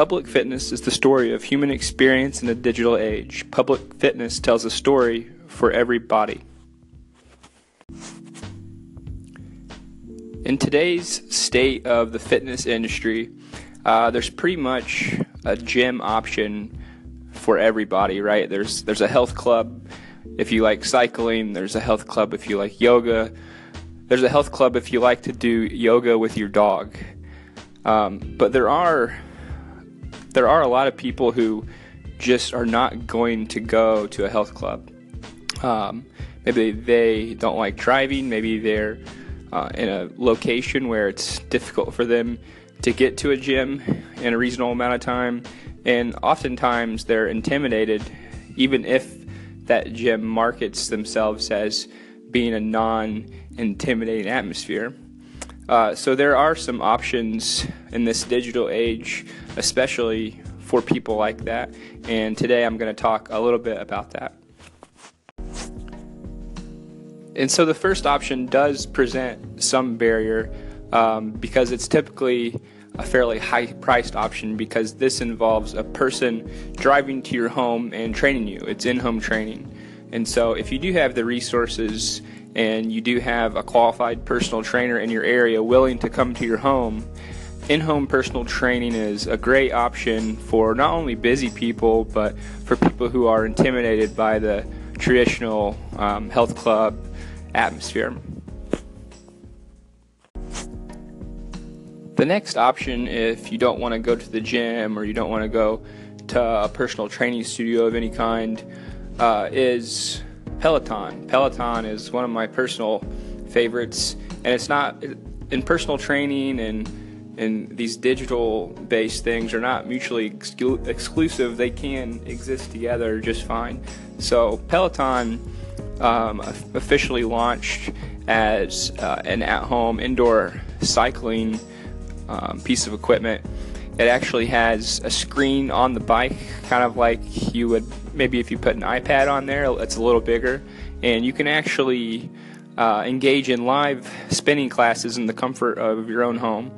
Public fitness is the story of human experience in a digital age. Public fitness tells a story for every body. In today's state of the fitness industry, uh, there's pretty much a gym option for everybody, right? There's there's a health club if you like cycling. There's a health club if you like yoga. There's a health club if you like to do yoga with your dog. Um, but there are there are a lot of people who just are not going to go to a health club. Um, maybe they don't like driving. Maybe they're uh, in a location where it's difficult for them to get to a gym in a reasonable amount of time. And oftentimes they're intimidated, even if that gym markets themselves as being a non intimidating atmosphere. Uh, so there are some options in this digital age, especially for people like that. And today I'm going to talk a little bit about that. And so the first option does present some barrier um, because it's typically a fairly high priced option because this involves a person driving to your home and training you. It's in home training. And so if you do have the resources and you do have a qualified personal trainer in your area willing to come to your home, in home personal training is a great option for not only busy people but for people who are intimidated by the traditional um, health club atmosphere. The next option, if you don't want to go to the gym or you don't want to go to a personal training studio of any kind, uh, is Peloton. Peloton is one of my personal favorites, and it's not in personal training and and these digital based things are not mutually exclu- exclusive. They can exist together just fine. So Peloton um, officially launched as uh, an at-home indoor cycling um, piece of equipment. It actually has a screen on the bike, kind of like you would maybe if you put an iPad on there, it's a little bigger, and you can actually uh, engage in live spinning classes in the comfort of your own home.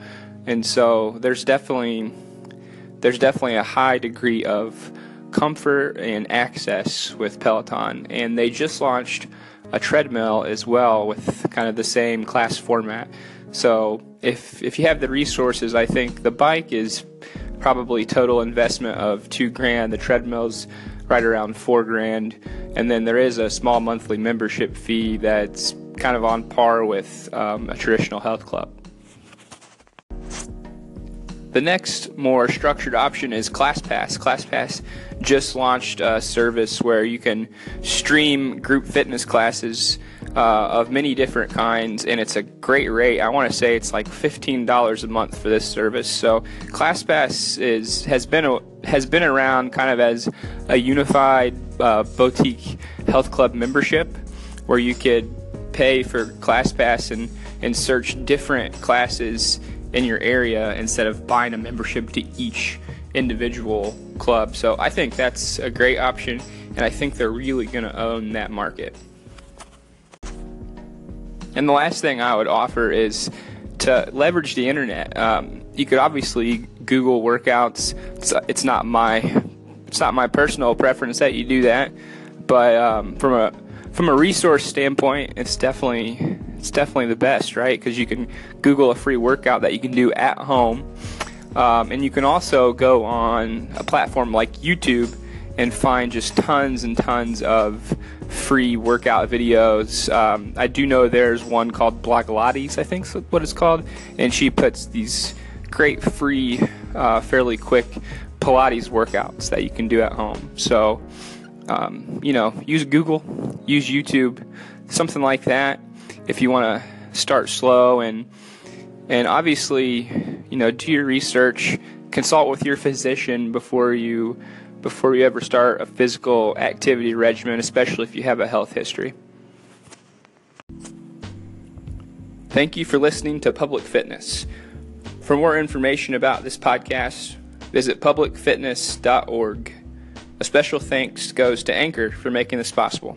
And so there's definitely there's definitely a high degree of comfort and access with Peloton, and they just launched a treadmill as well with kind of the same class format. So if if you have the resources, I think the bike is probably total investment of two grand. The treadmill's right around four grand, and then there is a small monthly membership fee that's kind of on par with um, a traditional health club. The next more structured option is ClassPass. ClassPass just launched a service where you can stream group fitness classes uh, of many different kinds, and it's a great rate. I want to say it's like fifteen dollars a month for this service. So ClassPass is has been a, has been around kind of as a unified uh, boutique health club membership, where you could pay for ClassPass and and search different classes in your area instead of buying a membership to each individual club. So I think that's a great option, and I think they're really going to own that market. And the last thing I would offer is to leverage the internet. Um, you could obviously Google workouts. It's, it's, not my it's not my personal preference that you do that, but um, from a from a resource standpoint, it's definitely it's definitely the best, right? Because you can Google a free workout that you can do at home. Um, and you can also go on a platform like YouTube and find just tons and tons of free workout videos. Um, I do know there's one called Blogilates, I think is what it's called, and she puts these great free, uh, fairly quick Pilates workouts that you can do at home. So, um, you know, use Google, use YouTube, something like that if you want to start slow and and obviously, you know, do your research, consult with your physician before you before you ever start a physical activity regimen, especially if you have a health history. Thank you for listening to Public Fitness. For more information about this podcast, visit publicfitness.org. A special thanks goes to Anchor for making this possible.